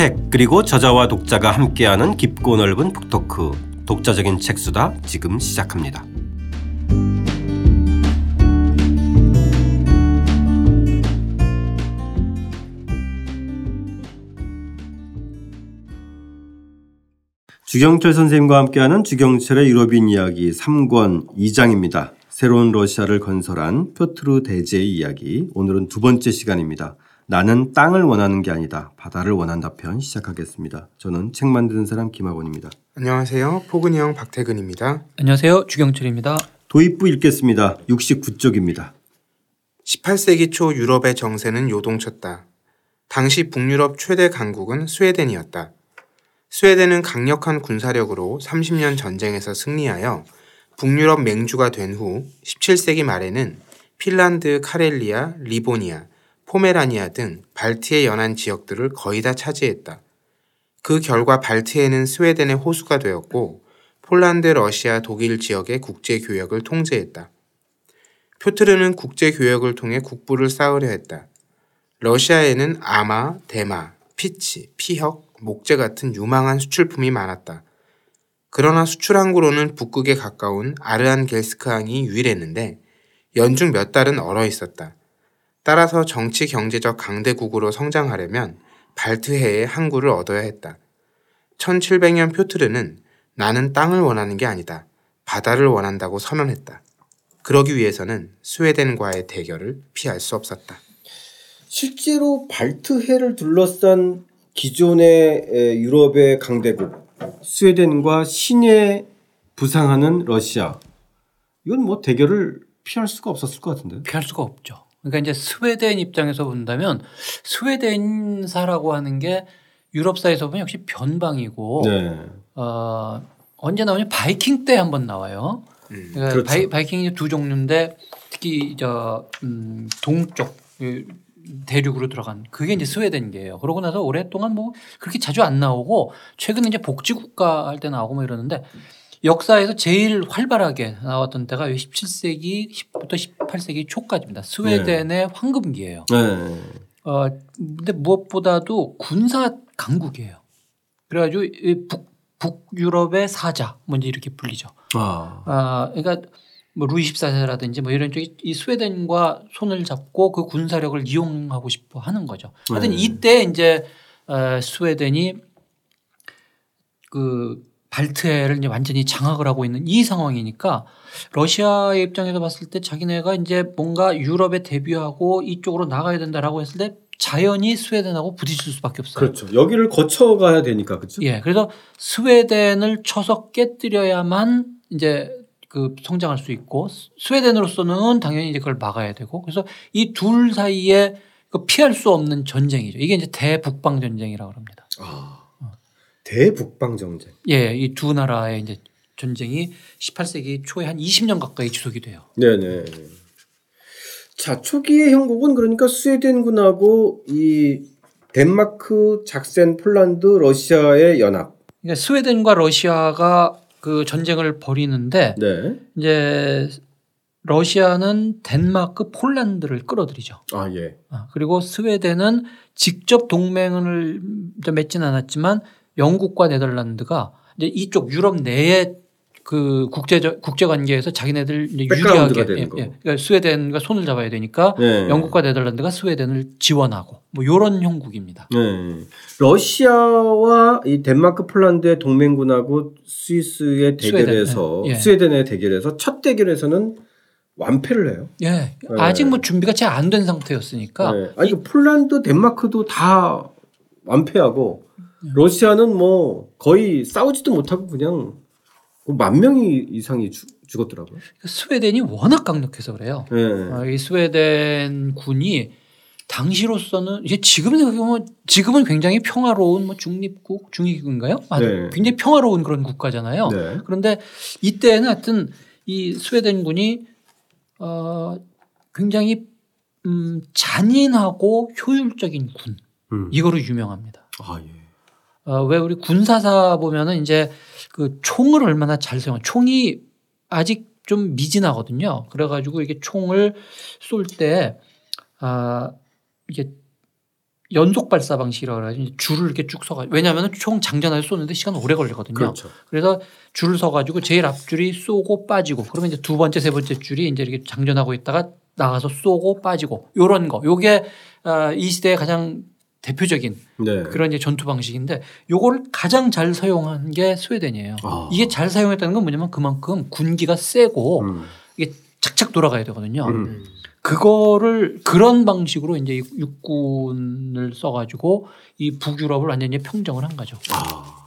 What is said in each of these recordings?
책 그리고 저자와 독자가 함께하는 깊고 넓은 북토크 독자적인 책수다 지금 시작합니다. 주경철 선생님과 함께하는 주경철의 유럽인 이야기 3권 2장입니다. 새로운 러시아를 건설한 표트르 대제의 이야기. 오늘은 두 번째 시간입니다. 나는 땅을 원하는 게 아니다. 바다를 원한다 편 시작하겠습니다. 저는 책 만드는 사람 김학원입니다. 안녕하세요. 포근이 형 박태근입니다. 안녕하세요. 주경철입니다. 도입부 읽겠습니다. 69쪽입니다. 18세기 초 유럽의 정세는 요동쳤다. 당시 북유럽 최대 강국은 스웨덴이었다. 스웨덴은 강력한 군사력으로 30년 전쟁에서 승리하여 북유럽 맹주가 된 후 17세기 말에는 핀란드, 카렐리아, 리보니아, 포메라니아 등 발트해 연안 지역들을 거의 다 차지했다. 그 결과 발트해는 스웨덴의 호수가 되었고 폴란드, 러시아, 독일 지역의 국제 교역을 통제했다. 표트르는 국제 교역을 통해 국부를 쌓으려 했다. 러시아에는 아마, 대마, 피치, 피혁, 목재 같은 유망한 수출품이 많았다. 그러나 수출 항구로는 북극에 가까운 아르한겔스크항이 유일했는데 연중 몇 달은 얼어 있었다. 따라서 정치 경제적 강대국으로 성장하려면 발트해의 항구를 얻어야 했다. 1700년 표트르는 나는 땅을 원하는 게 아니다. 바다를 원한다고 선언했다. 그러기 위해서는 스웨덴과의 대결을 피할 수 없었다. 실제로 발트해를 둘러싼 기존의 유럽의 강대국 스웨덴과 신에 부상하는 러시아 이건 뭐 대결을 피할 수가 없었을 것 같은데 피할 수가 없죠. 그러니까 이제 스웨덴 입장에서 본다면 스웨덴사라고 하는 게 유럽사에서 보면 역시 변방이고 네. 어, 언제 나오냐 바이킹 때 한 번 나와요. 음, 그러니까 그렇죠. 바이, 바이킹이 두 종류인데 특히 저 음, 동쪽 그 대륙으로 들어간 그게 이제 스웨덴계예요. 그러고 나서 오랫동안 뭐 그렇게 자주 안 나오고 최근에 이제 복지국가 할 때 나오고 뭐 이러는데 역사에서 제일 활발하게 나왔던 때가 17세기 10부터 18세기 초까지입니다. 스웨덴의 네. 황금기예요. 네. 어 근데 무엇보다도 군사 강국이에요. 그래가지고 북 북유럽의 사자 먼저 이렇게 불리죠. 아, 아 그러니까 뭐 루이 14세라든지 뭐 이런 쪽이 이 스웨덴과 손을 잡고 그 군사력을 이용하고 싶어 하는 거죠. 하여튼 네. 이때 이제 어, 스웨덴이 그 발트해를 이제 완전히 장악을 하고 있는 이 상황이니까 러시아의 입장에서 봤을 때 자기네가 이제 뭔가 유럽에 데뷔하고 이쪽으로 나가야 된다라고 했을 때 자연히 스웨덴하고 부딪힐 수밖에 없어요. 그렇죠. 여기를 거쳐가야 되니까 그렇죠. 예. 그래서 스웨덴을 쳐서 깨뜨려야만 이제 그 성장할 수 있고 스웨덴으로서는 당연히 이제 그걸 막아야 되고 그래서 이 둘 사이에 그 피할 수 없는 전쟁이죠. 이게 이제 대북방 전쟁이라고 합니다. 아. 대북방 전쟁. 예, 이 두 나라의 이제 전쟁이 18세기 초에 한 20년 가까이 지속이 돼요. 네, 네. 자, 초기의 형국은 그러니까 스웨덴군하고 이 덴마크, 작센, 폴란드, 러시아의 연합. 그러니까 스웨덴과 러시아가 그 전쟁을 벌이는데 네. 이제 러시아는 덴마크, 폴란드를 끌어들이죠. 아 예. 아, 그리고 스웨덴은 직접 동맹을 맺지는 않았지만 영국과 네덜란드가 이제 이쪽 유럽 내에 그 국제적 국제 관계에서 자기네들 이제 유리하게 예, 예. 그러니까 스웨덴과 손을 잡아야 되니까 네. 영국과 네덜란드가 스웨덴을 지원하고 뭐 요런 형국입니다. 네. 러시아와 이 덴마크 폴란드의 동맹군하고 스위스의 대결에서 스웨덴, 예. 스웨덴의 대결에서 첫 대결에서는 완패를 해요. 예. 네. 아직 뭐 준비가 잘안된 상태였으니까. 네. 아니 그 폴란드, 덴마크도 다 완패하고 러시아는 뭐 거의 싸우지도 못하고 그냥 만 명이 이상이 죽, 었더라고요 스웨덴이 워낙 강력해서 그래요. 네. 아, 이 스웨덴 군이 당시로서는 이제 지금 생각해보면 지금은 굉장히 평화로운 뭐 중립국 중위국인가요? 아, 네. 굉장히 평화로운 그런 국가잖아요. 네. 그런데 이때는 하여튼 이 스웨덴 군이 어 굉장히 음 잔인하고 효율적인 군 음. 이거로 유명합니다. 아 예. 어, 왜 우리 군사사 보면은 이제 그 총을 얼마나 잘 사용, 총이 아직 좀 미진하거든요. 그래가지고 이게 총을 쏠 때, 아, 이게 연속 발사 방식이라고 해가지고 줄을 이렇게 쭉 서가지고 왜냐하면 총 장전해서 쏘는데 시간 오래 걸리거든요. 그렇죠. 그래서 줄을 서가지고 제일 앞줄이 쏘고 빠지고 그러면 이제 두 번째 세 번째 줄이 이제 이렇게 장전하고 있다가 나가서 쏘고 빠지고 요런 거 요게 어, 이 시대의 가장 대표적인 네. 그런 이제 전투 방식인데 요거를 가장 잘 사용한 게 스웨덴이에요. 아. 이게 잘 사용했다는 건 뭐냐면 그만큼 군기가 세고 음. 이게 착착 돌아가야 되거든요. 음. 그거를 그런 방식으로 이제 육군을 써가지고 이 북유럽을 완전히 평정을 한 거죠. 아.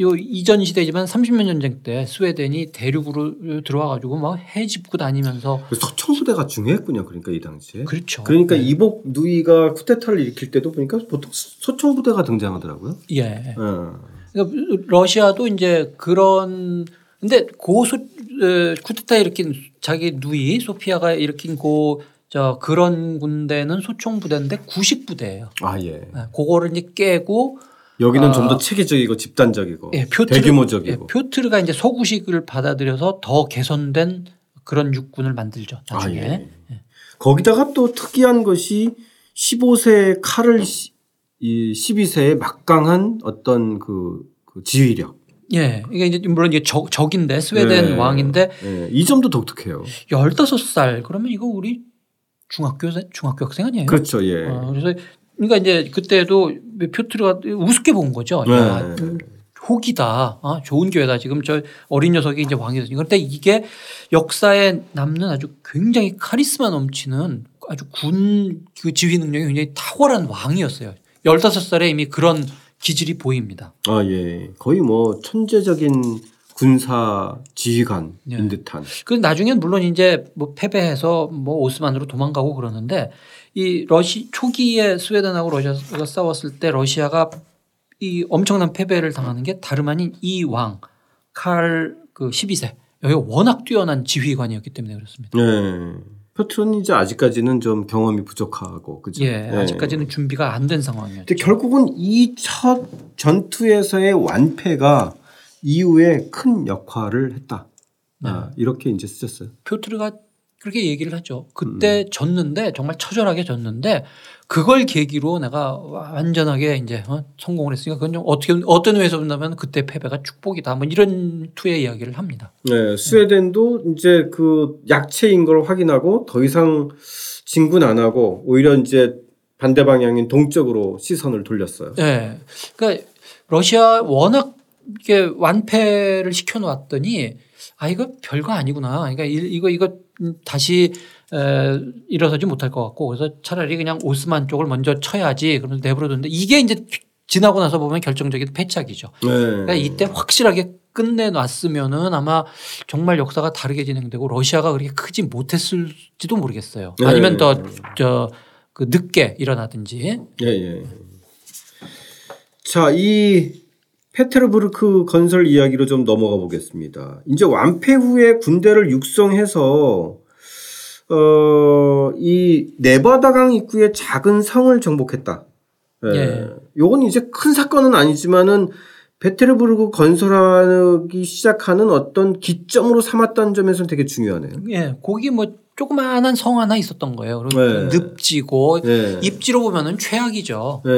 요 이전 시대지만 30년 전쟁 때 스웨덴이 대륙으로 들어와 가지고 막 해 집고 다니면서 서청부대가 중요했군요. 그러니까 이 당시에. 그렇죠. 그러니까 네. 이복 누이가 쿠데타를 일으킬 때도 보니까 보통 서청부대가 등장하더라고요. 예. 어. 그러니까 러시아도 이제 그런 근데 고소 쿠데타 일으킨 자기 누이 소피아가 일으킨 고 저 그런 군대는 소총 부대인데 구식 부대예요. 아 예. 네, 그거를 이제 깨고 여기는 아. 좀더 체계적이고 집단적이고 예, 표트르, 대규모적이고. 예, 표트르가 이제 소구식을 받아들여서 더 개선된 그런 육군을 만들죠. 나중에. 아, 예. 거기다가 또 특이한 것이 15세 칼을 시- 이 12세의 막강한 어떤 그, 그 지휘력. 예. 이게 이제 물론 이게 적, 적인데 스웨덴 네. 왕인데 예, 이 점도 독특해요. 15살 그러면 이거 우리 중학교 중학교 학생 아니에요? 그렇죠. 예. 어, 그래서 그러니까 이제 그때도 표트르가 우습게 본 거죠. 네. 야, 음, 혹이다. 아, 좋은 교회다. 지금 저 어린 녀석이 이제 왕이 됐으니까. 그런데 이게 역사에 남는 아주 굉장히 카리스마 넘치는 아주 군 그 지휘 능력이 굉장히 탁월한 왕이었어요. 15살에 이미 그런 기질이 보입니다. 아 예. 거의 뭐 천재적인 군사 지휘관인 네. 듯한. 그 나중에 물론 이제 뭐 패배해서 뭐 오스만으로 도망가고 그러는데 이 러시 초기에 스웨덴하고 러시아가 싸웠을 때 러시아가 이 엄청난 패배를 당하는 게 다름 아닌 이 왕 칼 그 12세 여기가 워낙 뛰어난 지휘관이었기 때문에 그렇습니다. 예. 표트는 이제 아직까지는 좀 경험이 부족하고 그죠. 예, 아직까지는 준비가 안 된 상황이었죠. 근데 결국은 이 첫 전투에서의 완패가 이후에 큰 역할을 했다. 네. 아, 이렇게 이제 쓰셨어요. 표트르가 그렇게 얘기를 하죠. 그때 음. 졌는데 정말 처절하게 졌는데 그걸 계기로 내가 완전하게 이제 어? 성공을 했으니까 그건 좀 어떻게 어떤 의미에서 본다면 그때 패배가 축복이다. 뭐 이런 투의 이야기를 합니다. 네, 스웨덴도 이제 그 약체인 걸 확인하고 더 이상 진군 안 하고 오히려 이제 반대 방향인 동쪽으로 시선을 돌렸어요. 예. 그러니까 러시아 워낙 이게 완패를 시켜놓았더니 아 이거 별거 아니구나. 그러니까 이- 이거 이거 다시 에, 일어서지 못할 것 같고 그래서 차라리 그냥 오스만 쪽을 먼저 쳐야지 그러면서 내버려뒀는데 이게 이제 지나고 나서 보면 결정적인 패착이죠. 네. 그러니까 이때 확실하게 끝내놨으면은 아마 정말 역사가 다르게 진행되고 러시아가 그렇게 크지 못했을지도 모르겠어요. 네. 아니면 더 저 그 늦게 일어나든지. 예, 예. 자, 이 페테르부르크 건설 이야기로 좀 넘어가 보겠습니다. 이제 완패 후에 군대를 육성해서 어, 이 네바다강 입구에 작은 성을 정복했다. 예. 예. 요건 이제 큰 사건은 아니지만은 베테르부르크 건설하기 시작하는 어떤 기점으로 삼았다는 점에서는 되게 중요하네요. 예, 거기 뭐 조그마한 성 하나 있었던 거예요. 그리고 네. 늪지고 예. 입지로 보면은 최악이죠. 예.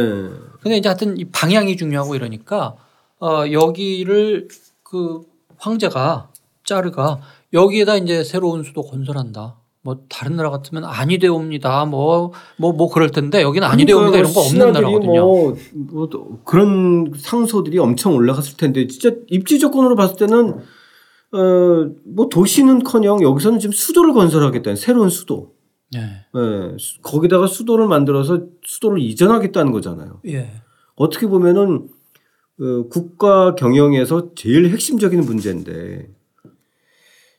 근데 이제 하여튼 이 방향이 중요하고 이러니까 어 여기를 그 황제가 짜르가 여기에다 이제 새로운 수도 건설한다. 뭐 다른 나라 같으면 아니 되옵니다. 뭐 뭐뭐 그럴 텐데 여기는 아니 되옵니다 이런 거 없는 나라거든요. 뭐, 뭐또 그런 상소들이 엄청 올라갔을 텐데 진짜 입지 조건으로 봤을 때는 어 뭐 도시는커녕 여기서는 지금 수도를 건설하겠다는 새로운 수도. 예. 예. 수- 거기다가 수도를 만들어서 수도를 이전하겠다는 거잖아요. 예. 어떻게 보면은 어, 국가 경영에서 제일 핵심적인 문제인데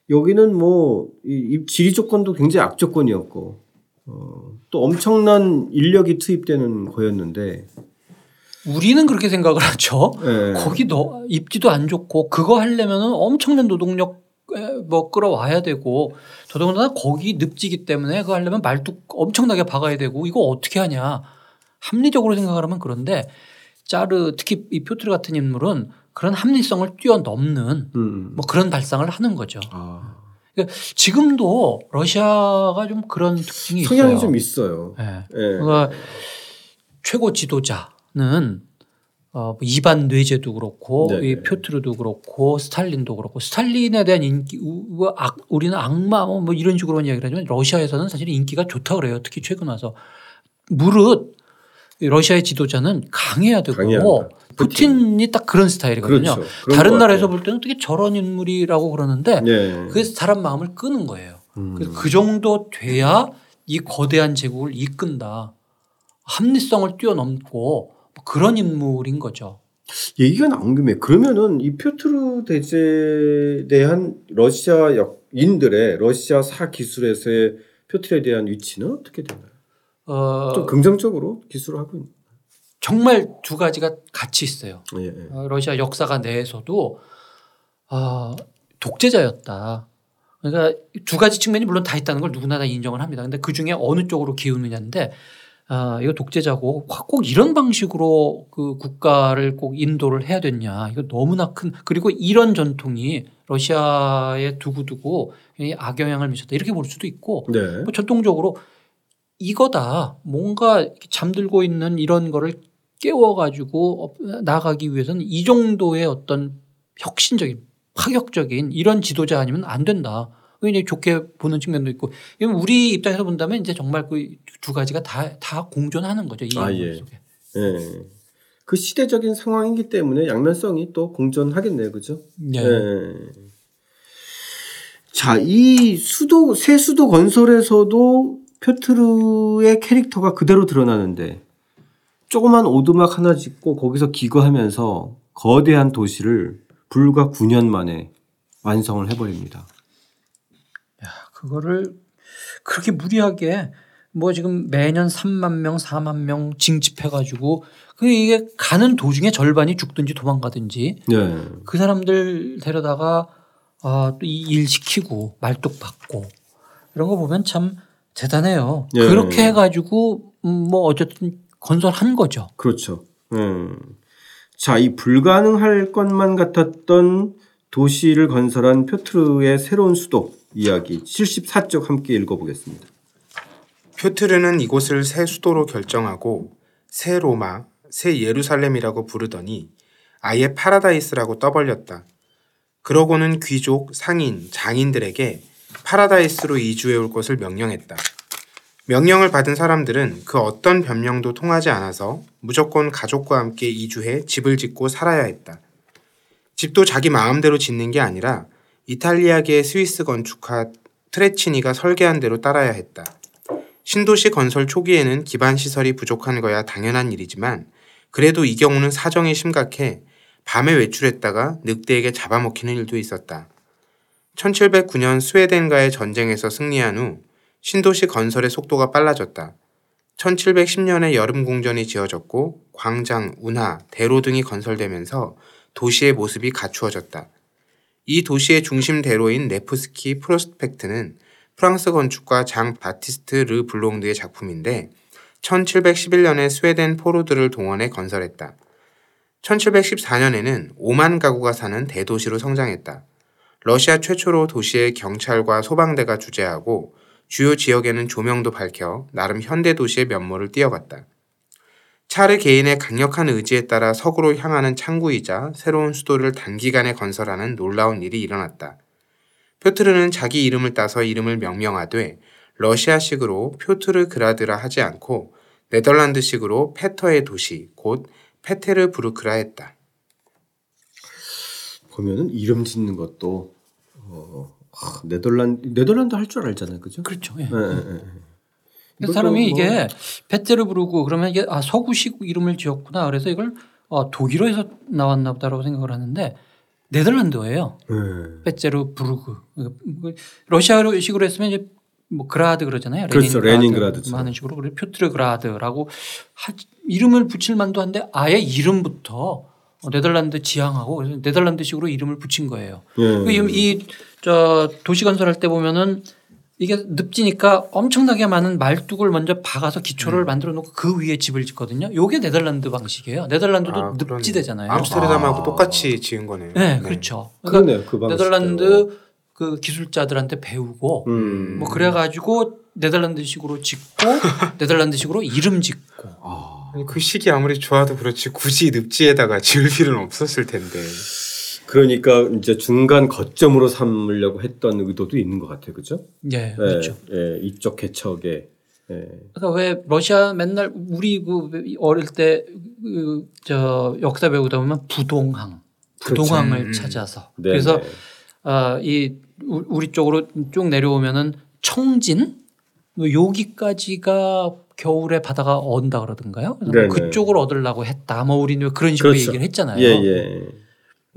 여기는 뭐 이 지리 조건도 굉장히 악조건이었고 어, 또 엄청난 인력이 투입되는 거였는데 우리는 그렇게 생각을 하죠. 예. 거기 너 입지도 안 좋고 그거 하려면은 엄청난 노동력 에, 뭐 끌어와야 되고 더더군다나 거기 늪지기 때문에 그거 하려면 말뚝 엄청나게 박아야 되고 이거 어떻게 하냐 합리적으로 생각하면 그런데 짜르 특히 이 표트르 같은 인물은 그런 합리성을 뛰어넘는 음. 뭐 그런 발상을 하는 거죠. 아, 지금도 러시아가 좀 그런 특징이 성향이 있어요. 좀 있어요. 예. 예. 그러니까 최고 지도자는 어, 뭐 이반 뇌제도 그렇고 네네. 이 표트르도 그렇고 스탈린도 그렇고 스탈린에 대한 인기 우- 우- 악, 우리는 악마 뭐 이런 식으로 이야기를 하지만 러시아에서는 사실 인기가 좋다 그래요. 특히 최근 와서 무릇 이 러시아의 지도자는 강해야 되고 강해야. 푸틴이 딱 그런 스타일이거든요. 그렇죠. 다른 것 나라에서. 볼 때는 어떻게 저런 인물이라고 그러는데 네. 그래서 사람 마음을 끄는 거예요. 음. 그래서 그 정도 돼야 이 거대한 제국을 이끈다. 합리성을 뛰어넘고 뭐 그런 인물인 거죠. 얘기가 나온 김에 그러면은 이 표트르 대제에 대한 러시아 역인들의 러시아 사 기술에서의 표트르에 대한 위치는 어떻게 되나요? 어, 좀 긍정적으로 기술을 하고 있는. 정말 두 가지가 같이 있어요. 예, 예. 어, 러시아 역사가 내에서도 어, 독재자였다. 그러니까 두 가지 측면이 물론 다 있다는 걸 누구나 다 인정을 합니다. 근데 그 중에 어느 쪽으로 기우느냐인데 아, 이거 독재자고 꼭 이런 방식으로 그 국가를 꼭 인도를 해야 됐냐. 이거 너무나 큰 그리고 이런 전통이 러시아에 두고두고 이 악영향을 미쳤다. 이렇게 볼 수도 있고 네. 뭐 전통적으로 이거다. 뭔가 잠들고 있는 이런 거를 깨워가지고 나가기 위해서는 이 정도의 어떤 혁신적인 파격적인 이런 지도자 아니면 안 된다. 굉장히 좋게 보는 측면도 있고 우리 입장에서 본다면 이제 정말 그 두 가지가 다, 다 공존하는 거죠. 이 아, 예. 속에. 예. 그 시대적인 상황이기 때문에 양면성이 또 공존하겠네요. 그죠? 네. 예. 자, 이 수도 새 수도 건설에서도 표트르의 캐릭터가 그대로 드러나는데 조그만 오두막 하나 짓고 거기서 기거하면서 거대한 도시를 불과 9년 만에 완성을 해버립니다. 그거를 그렇게 무리하게 뭐 지금 매년 3만 명, 4만 명 징집해가지고 그 이게 가는 도중에 절반이 죽든지 도망가든지 네. 그 사람들 데려다가 아, 또 이 일 시키고 말뚝 받고 이런 거 보면 참 대단해요. 예. 그렇게 해가지고 음, 뭐 어쨌든 건설한 거죠. 그렇죠. 음. 자, 이 불가능할 것만 같았던 도시를 건설한 표트르의 새로운 수도 이야기 74쪽 함께 읽어보겠습니다. 표트르는 이곳을 새 수도로 결정하고 새 로마, 새 예루살렘이라고 부르더니 아예 파라다이스라고 떠벌렸다. 그러고는 귀족, 상인, 장인들에게 파라다이스로 이주해 올 것을 명령했다. 명령을 받은 사람들은 그 어떤 변명도 통하지 않아서 무조건 가족과 함께 이주해 집을 짓고 살아야 했다. 집도 자기 마음대로 짓는 게 아니라 이탈리아계 스위스 건축가 트레치니가 설계한 대로 따라야 했다. 신도시 건설 초기에는 기반 시설이 부족한 거야 당연한 일이지만 그래도 이 경우는 사정이 심각해 밤에 외출했다가 늑대에게 잡아먹히는 일도 있었다. 1709년 스웨덴과의 전쟁에서 승리한 후 신도시 건설의 속도가 빨라졌다. 1710년에 여름 궁전이 지어졌고 광장, 운하, 대로 등이 건설되면서 도시의 모습이 갖추어졌다. 이 도시의 중심 대로인 네프스키 프로스펙트는 프랑스 건축가 장 바티스트 르 블롱드의 작품인데 1711년에 스웨덴 포로들을 동원해 건설했다. 1714년에는 5만 가구가 사는 대도시로 성장했다. 러시아 최초로 도시에 경찰과 소방대가 주재하고 주요 지역에는 조명도 밝혀 나름 현대 도시의 면모를 띄어갔다. 차르 개인의 강력한 의지에 따라 서구로 향하는 창구이자 새로운 수도를 단기간에 건설하는 놀라운 일이 일어났다. 표트르는 자기 이름을 따서 이름을 명명하되 러시아식으로 표트르 그라드라 하지 않고 네덜란드식으로 페터의 도시 곧 페테르부르크라 했다. 보면은 이름 짓는 것도 어, 아, 네덜란드 네덜란드 할 줄 알잖아요, 그죠? 그렇죠. 예. 예, 예, 예. 사람이 뭐- 이게 페테르 부르크 그러면 이게 아 서구식 이름을 지었구나. 그래서 이걸 어, 독일어에서 나왔나 보다라고 생각을 하는데 네덜란드어예요. 예. 페테르부르크. 러시아식으로 했으면 이제 뭐 그라드 그러잖아요. 그렇죠. 레닌그라드죠. 하는 식으로 그리고 표트르 그라드라고 하- 이름을 붙일 만도 한데 아예 이름부터 어, 네덜란드 지향하고 그래서 네덜란드식으로 이름을 붙인 거예요. 예. 이저 도시 건설할 때 보면은 이게 늪지니까 엄청나게 많은 말뚝을 먼저 박아서 기초를 만들어 놓고 그 위에 집을 짓거든요. 요게 네덜란드 방식이에요. 네덜란드도 아. 늪지대잖아요. 암스테르담하고 아. 똑같이 지은 거네요. 네, 그렇죠. 그러니까 그 방식. 네덜란드 그 기술자들한테 배우고 음. 뭐 그래가지고 네덜란드식으로 짓고 네덜란드식으로 이름 짓고 아. 그 시기 아무리 좋아도 그렇지 굳이 늪지에다가 지을 필요는 없었을 텐데. 그러니까 이제 중간 거점으로 삼으려고 했던 의도도 있는 것 같아요, 그죠? 예, 그렇죠. 예, 이쪽 개척에. 예. 그러니까 왜 러시아 맨날 우리 그 어릴 때 그 저 역사 배우다 보면 부동항, 부동항을 그렇죠. 음. 찾아서 네, 그래서 네. 아, 이 우- 우리 쪽으로 쭉 내려오면은 청진 뭐 여기까지가 겨울에 바다가 언다 그러던가요? 네네. 그쪽을 얻으려고 했다. 뭐 우리는 그런 식으로 그렇죠. 얘기를 했잖아요. 예, 예.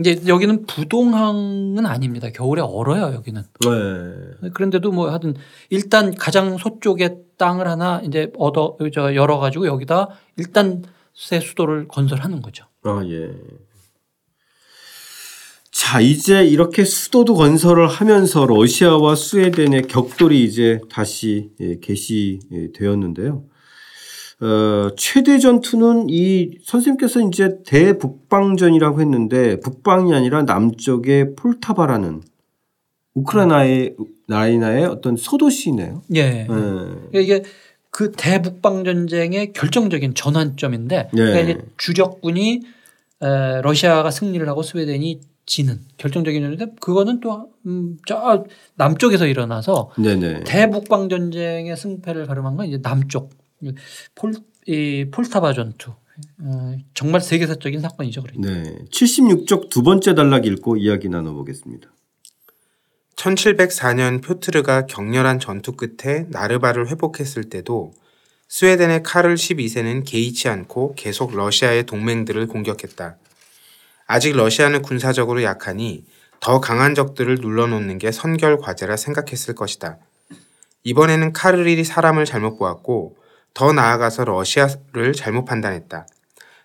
이제 여기는 부동항은 아닙니다. 겨울에 얼어요 여기는. 네. 그런데도 뭐 하여튼 일단 가장 서쪽에 땅을 하나 이제 얻어 저 열어 가지고 여기다 일단 새 수도를 건설하는 거죠. 아, 예. 자, 이제 이렇게 수도도 건설을 하면서 러시아와 스웨덴의 격돌이 이제 다시 예, 개시되었는데요. 어, 최대 전투는 이 선생님께서 이제 대북방전이라고 했는데 북방이 아니라 남쪽의 폴타바라는 우크라이나의 나라의 어떤 소도시네요. 예. 예. 그러니까 이게 그 대북방 전쟁의 결정적인 전환점인데 그러니까 네. 이제 주력군이 에, 러시아가 승리를 하고 스웨덴이 지는 결정적인 전인데 그거는 또 음, 저 남쪽에서 일어나서 네네. 대북방 전쟁의 승패를 가름한 건 이제 남쪽 폴, 이 폴타바 전투 어, 정말 세계사적인 사건이죠. 그러니까. 네. 76쪽 두 번째 단락 읽고 이야기 나눠보겠습니다. 1704년 표트르가 격렬한 전투 끝에 나르바를 회복했을 때도 스웨덴의 카를 12세는 개의치 않고 계속 러시아의 동맹들을 공격했다. 아직 러시아는 군사적으로 약하니 더 강한 적들을 눌러놓는 게 선결 과제라 생각했을 것이다. 이번에는 카를이 사람을 잘못 보았고 더 나아가서 러시아를 잘못 판단했다.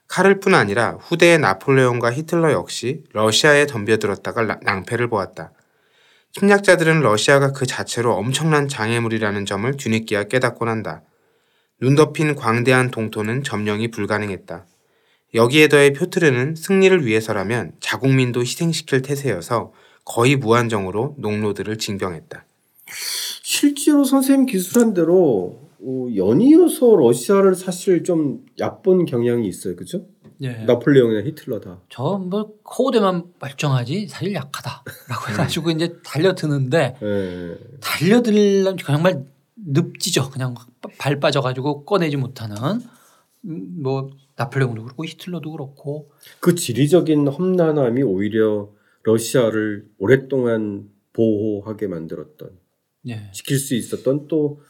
카를뿐 아니라 후대의 나폴레옹과 히틀러 역시 러시아에 덤벼들었다가 라- 낭패를 보았다. 침략자들은 러시아가 그 자체로 엄청난 장애물이라는 점을 뒤늦게야 깨닫곤 한다. 눈 덮인 광대한 동토는 점령이 불가능했다. 여기에 더해 표트르는 승리를 위해서라면 자국민도 희생시킬 태세여서 거의 무한정으로 농로들을 징병했다. 실제로 선생님 기술한 대로 어, 연이어서 러시아를 사실 좀 얕본 경향이 있어요, 그죠? 예. 나폴레옹이나 히틀러 다. 저뭐 코어대만 멀쩡하지 사실 약하다라고 해가지고 이제 달려드는데 예. 달려들려면 정말 늪지죠. 그냥 발 빠져가지고 꺼내지 못하는 음, 뭐 나폴레옹도 그렇고 히틀러도 그렇고 그 지리적인 험난함이 오히려 러시아를 오랫동안 보호하게 만들었던 예. 지킬 수 있었던 또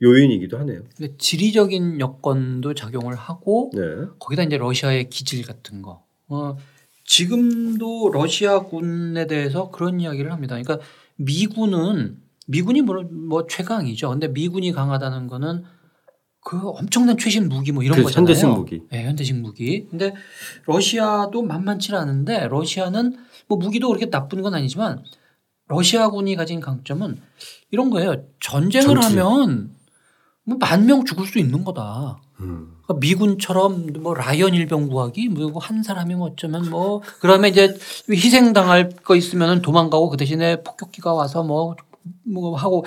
요인이기도 하네요. 근데 지리적인 여건도 작용을 하고 네. 거기다 이제 러시아의 기질 같은 거. 어, 지금도 러시아군에 대해서 그런 이야기를 합니다. 그러니까 미군은 미군이 뭐, 뭐 최강이죠. 근데 미군이 강하다는 거는 그 엄청난 최신 무기 뭐 이런 그 거잖아요. 현대식 무기. 네, 현대식 무기. 근데 러시아도 만만치 않은데 러시아는 뭐 무기도 그렇게 나쁜 건 아니지만 러시아군이 가진 강점은 이런 거예요. 전쟁을 전투. 하면 뭐만 명 죽을 수 있는 거다. 음. 그러니까 미군처럼 뭐 라이언 일병 구하기 뭐한 사람이 뭐 어쩌면 뭐 그다음에 이제 희생 당할 거 있으면은 도망가고 그 대신에 폭격기가 와서 뭐, 뭐 하고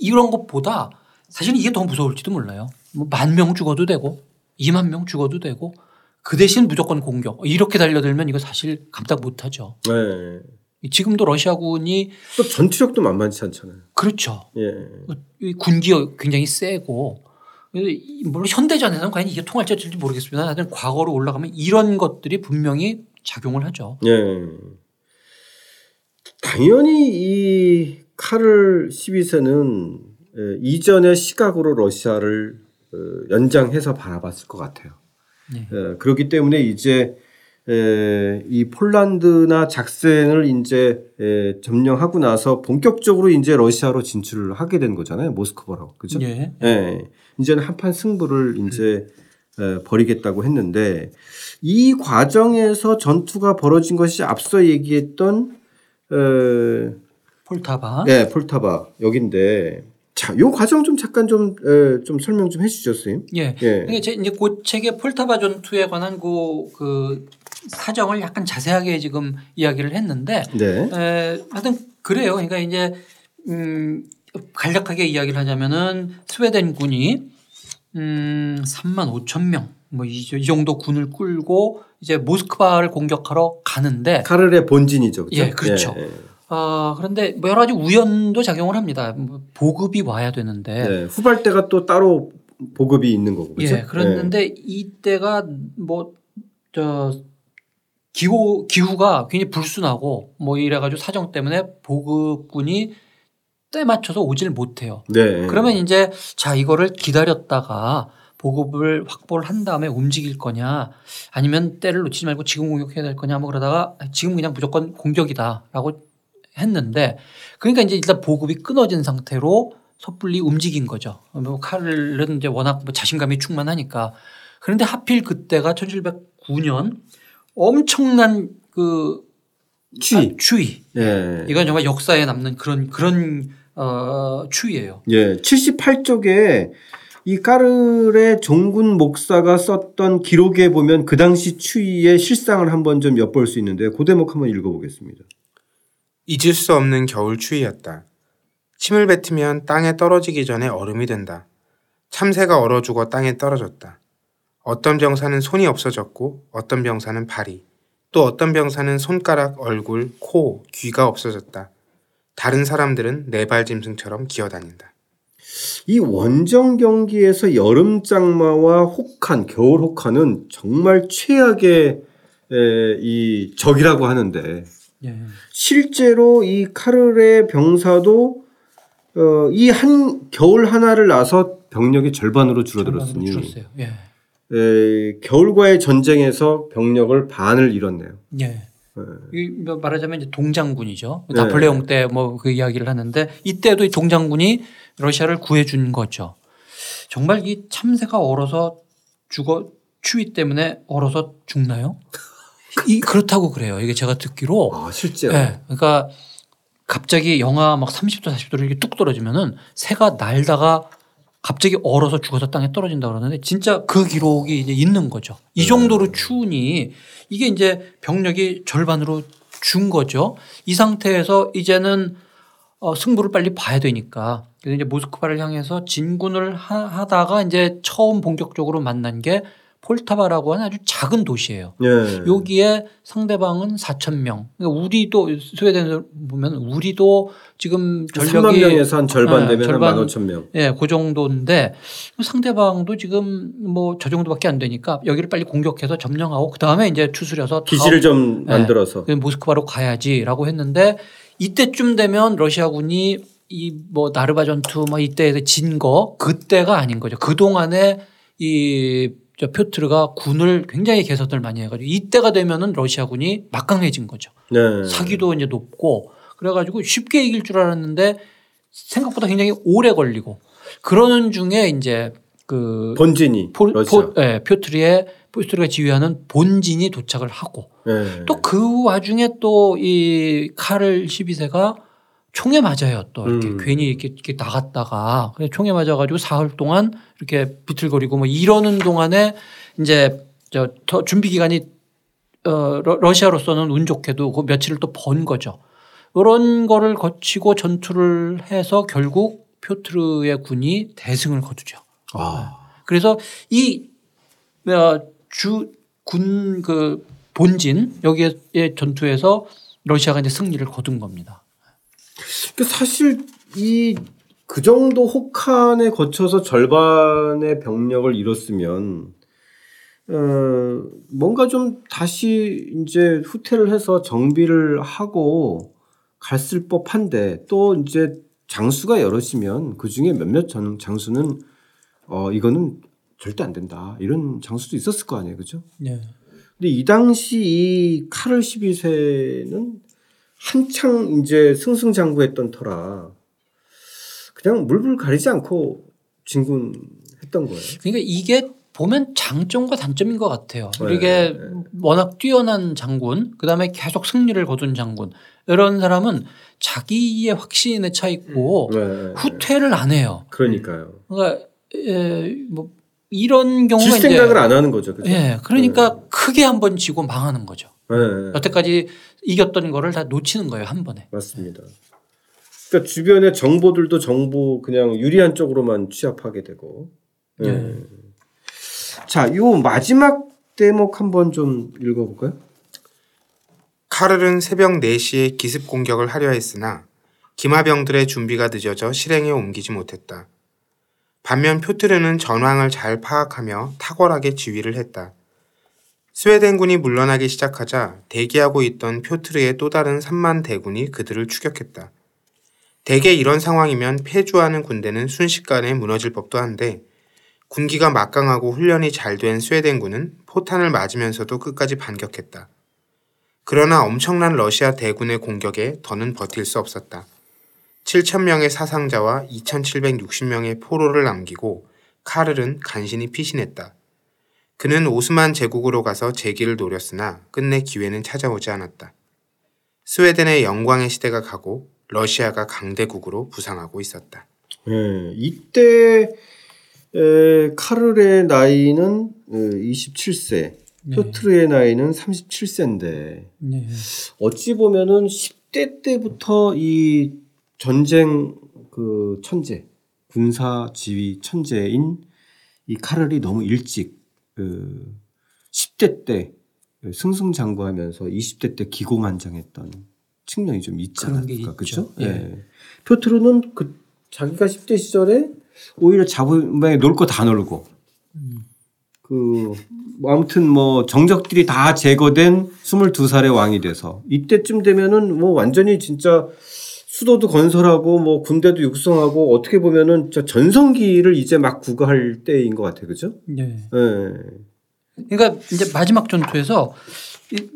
이런 것보다 사실 이게 더 무서울지도 몰라요. 뭐 만 명 죽어도 되고 2만 명 죽어도 되고 그 대신 무조건 공격 이렇게 달려들면 이거 사실 감당 못하죠. 네. 지금도 러시아군이 또 전투력도 만만치 않잖아요. 그렇죠. 예. 이 군기가 굉장히 세고 이- 물론 현대전에서는 과연 이게 통할지 어쩔지 모르겠습니다. 하여튼 과거로 올라가면 이런 것들이 분명히 작용을 하죠. 예. 당연히 이 카를 12세는 예, 이전의 시각으로 러시아를 어, 연장해서 바라봤을 것 같아요. 네. 예, 그렇기 때문에 이제 에, 이 폴란드나 작센을 이제 에, 점령하고 나서 본격적으로 이제 러시아로 진출을 하게 된 거잖아요. 모스크바로. 그죠? 예. 예. 이제는 한판 승부를 이제 에, 벌이겠다고 했는데 이 과정에서 전투가 벌어진 것이 앞서 얘기했던 에, 폴타바. 네, 폴타바 여긴데 자, 요 과정 좀 잠깐 좀, 에, 좀 설명 좀 해주죠, 선생님. 예. 예. 이게 제 이제 그 책의 폴타바 전투에 관한 그, 그 사정을 약간 자세하게 지금 이야기를 했는데 네. 에, 하여튼 그래요. 그러니까 이제 음, 간략하게 이야기를 하자면은 스웨덴 군이 음, 3만 5천 명 뭐 이 이 정도 군을 끌고 이제 모스크바를 공격하러 가는데 카를의 본진이죠. 그렇죠? 예, 그렇죠. 예, 예. 어, 그런데 뭐 여러 가지 우연도 작용을 합니다. 뭐 보급이 와야 되는데 네, 후발대가 또 따로 보급이 있는 거고 그렇죠? 예, 그랬는데 네. 이때가 뭐 저 기후 기후가 굉장히 불순하고 뭐 이래가지고 사정 때문에 보급군이 때 맞춰서 오질 못해요. 네. 그러면 이제 자 이거를 기다렸다가 보급을 확보를 한 다음에 움직일 거냐 아니면 때를 놓치지 말고 지금 공격해야 될 거냐 뭐 그러다가 지금 그냥 무조건 공격이다라고 했는데 그러니까 이제 일단 보급이 끊어진 상태로 섣불리 움직인 거죠. 뭐 칼은 이제 워낙 뭐 자신감이 충만하니까 그런데 하필 그때가 1709년 엄청난 그 추위. 아, 추위. 예. 이건 정말 역사에 남는 그런 그런 어 추위예요. 예. 78쪽에 이 까르의 종군 목사가 썼던 기록에 보면 그 당시 추위의 실상을 한번 좀 엿볼 수 있는데 그 대목 한번 읽어보겠습니다. 잊을 수 없는 겨울 추위였다. 침을 뱉으면 땅에 떨어지기 전에 얼음이 된다. 참새가 얼어 죽어 땅에 떨어졌다. 어떤 병사는 손이 없어졌고 어떤 병사는 발이 또 어떤 병사는 손가락, 얼굴, 코, 귀가 없어졌다. 다른 사람들은 네발 짐승처럼 기어다닌다. 이 원정 경기에서 여름 장마와 혹한 겨울 혹한은 정말 최악의 이 적이라고 하는데 예. 실제로 이 카르의 병사도 어, 이 한 겨울 하나를 나서 병력이 절반으로 줄어들었으니 절반으로 예. 에, 겨울과의 전쟁에서 병력을 반을 잃었네요. 예. 네. 뭐 말하자면 이제 동장군이죠. 네. 나폴레옹 때 뭐 그 이야기를 하는데 이때도 이 동장군이 러시아를 구해준 거죠. 정말 이 참새가 얼어서 죽어 추위 때문에 얼어서 죽나요? 이 그렇다고 그래요. 이게 제가 듣기로. 아, 실제로. 네. 그러니까 갑자기 영하 막 30도 40도로 이렇게 뚝 떨어지면은 새가 날다가 갑자기 얼어서 죽어서 땅에 떨어진다 그러는데 진짜 그 기록이 이제 있는 거죠. 이 네. 정도로 추우니 이게 이제 병력이 절반으로 준 거죠. 이 상태에서 이제는 어, 승부를 빨리 봐야 되니까. 그래서 이제 모스크바를 향해서 진군을 하, 다가 이제 처음 본격적으로 만난 게 폴타바라고 하는 아주 작은 도시예요. 네. 여기에 상대방은 4천 명. 그러니까 우리도 스웨덴을 보면 우리도 지금 전력이 3만 명에서 한 절반 네, 되면 절반, 1만 5천 명. 예, 그 정도인데 상대방도 지금 뭐 저 정도밖에 안 되니까 여기를 빨리 공격해서 점령하고 그 다음에 이제 추스려서 기지를 좀 예, 만들어서 모스크바로 가야지라고 했는데 이때쯤 되면 러시아군이 이 뭐 나르바 전투 뭐 이때 진거 그때가 아닌 거죠. 그 동안에 이저 표트르가 군을 굉장히 개선을 많이 해가지고 이때가 되면은 러시아군이 막강해진 거죠. 네. 사기도 이제 높고 그래가지고 쉽게 이길 줄 알았는데 생각보다 굉장히 오래 걸리고 그러는 중에 이제 그 본진이 포, 포, 네, 표트르의 포트르가 지휘하는 본진이 도착을 하고 네. 또그 와중에 또 이 카를 12세가 총에 맞아요. 또 이렇게 음. 괜히 이렇게, 이렇게 나갔다가 총에 맞아가지고 사흘 동안 이렇게 비틀거리고 뭐 이러는 동안에 이제 저 준비 기간이 어 러시아로서는 운 좋게도 그 며칠을 또 번 거죠. 이런 거를 거치고 전투를 해서 결국 표트르의 군이 대승을 거두죠. 아. 그래서 이 어, 주군 그 본진 여기에 전투에서 러시아가 이제 승리를 거둔 겁니다. 그 사실 이 그 정도 혹한에 거쳐서 절반의 병력을 잃었으면 어, 뭔가 좀 다시 이제 후퇴를 해서 정비를 하고 갔을 법한데 또 이제 장수가 여럿이면 그 중에 몇몇 장수는 어 이거는 절대 안 된다 이런 장수도 있었을 거 아니에요, 그죠? 네. 근데 이 당시 이 카를 12세는 한창 이제 승승장구했던 터라 그냥 물불 가리지 않고 진군했던 거예요. 그러니까 이게 보면 장점과 단점인 것 같아요. 네. 이게 네. 워낙 뛰어난 장군, 그 다음에 계속 승리를 거둔 장군 이런 사람은 자기의 확신에 차 있고 음. 네. 후퇴를 안 해요. 그러니까요. 그러니까 에, 뭐 이런 경우가 질 생각을 안 하는 거죠. 그렇죠? 예, 그러니까 네. 크게 한 번 지고 망하는 거죠. 네. 여태까지 이겼던 거를 다 놓치는 거예요 한 번에. 맞습니다. 그러니까 주변의 정보들도 정보 그냥 유리한 쪽으로만 취합하게 되고. 네. 네. 자, 요 마지막 대목 한번 좀 읽어볼까요? 카를은 새벽 4시에 기습 공격을 하려 했으나 기마병들의 준비가 늦어져 실행에 옮기지 못했다. 반면 표트르는 전황을 잘 파악하며 탁월하게 지휘를 했다. 스웨덴군이 물러나기 시작하자 대기하고 있던 표트르의 또 다른 3만 대군이 그들을 추격했다. 대개 이런 상황이면 패주하는 군대는 순식간에 무너질 법도 한데 군기가 막강하고 훈련이 잘 된 스웨덴군은 포탄을 맞으면서도 끝까지 반격했다. 그러나 엄청난 러시아 대군의 공격에 더는 버틸 수 없었다. 7천명의 사상자와 2,760명의 포로를 남기고 카를은 간신히 피신했다. 그는 오스만 제국으로 가서 재기를 노렸으나 끝내 기회는 찾아오지 않았다. 스웨덴의 영광의 시대가 가고 러시아가 강대국으로 부상하고 있었다. 네, 이때 에, 카를의 나이는 27세, 네. 표트르의 나이는 37세인데 네. 어찌 보면은 10대 때부터 이 전쟁 그 천재, 군사 지휘 천재인 이 카를이 너무 일찍 그 10대 때 승승장구하면서 20대 때 기고만장했던 측면이 좀 있지 않을까 그렇죠? 예. 네. 표트르는 그 자기가 10대 시절에 오히려 잡으면 놀거 다 놀고 음. 그 아무튼 뭐 정적들이 다 제거된 22살의 왕이 돼서 이때쯤 되면은 뭐 완전히 진짜 수도도 건설하고 뭐 군대도 육성하고 어떻게 보면은 저 전성기를 이제 막 구가할 때인 것 같아요. 그죠? 네. 네. 그러니까 이제 마지막 전투에서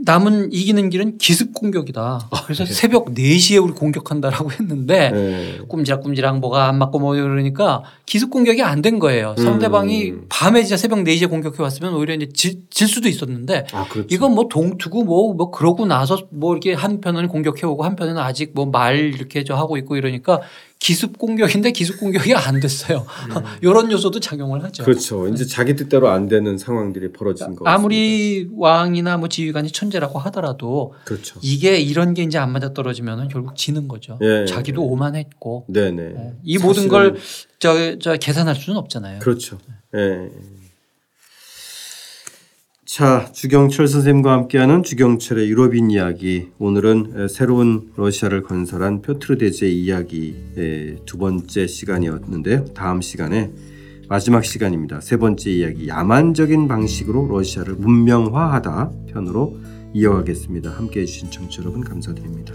남은 이기는 길은 기습 공격이다. 아, 그래서 네. 새벽 4시에 우리 공격한다라고 했는데 네. 꼼지락꼼지락 뭐가 안 맞고 뭐 이러니까 기습 공격이 안 된 거예요. 상대방이 음. 밤에 진짜 새벽 4시에 공격해 왔으면 오히려 이제 질, 질 수도 있었는데 아, 그렇죠. 이건 뭐 동투고 뭐, 뭐 그러고 나서 뭐 이렇게 한편은 공격해 오고 한편은 아직 뭐 말 이렇게 저 하고 있고 이러니까 기습 공격인데 기습 공격이 안 됐어요. 음. 이런 요소도 작용을 하죠. 그렇죠. 이제 자기 뜻대로 안 되는 상황들이 벌어진 거. 아무리 왕이나 뭐 지휘관이 천재라고 하더라도 그렇죠. 이게 이런 게 이제 안 맞아 떨어지면 결국 지는 거죠. 예, 자기도 예. 오만했고. 네네. 네. 이 모든 걸 저 저 계산할 수는 없잖아요. 그렇죠. 예. 자, 주경철 선생님과 함께하는 주경철의 유럽인 이야기. 오늘은 새로운 러시아를 건설한 표트르 대제 이야기 두 번째 시간이었는데요. 다음 시간에 마지막 시간입니다. 세 번째 이야기 야만적인 방식으로 러시아를 문명화하다 편으로 이어가겠습니다. 함께해 주신 청취 여러분 감사드립니다.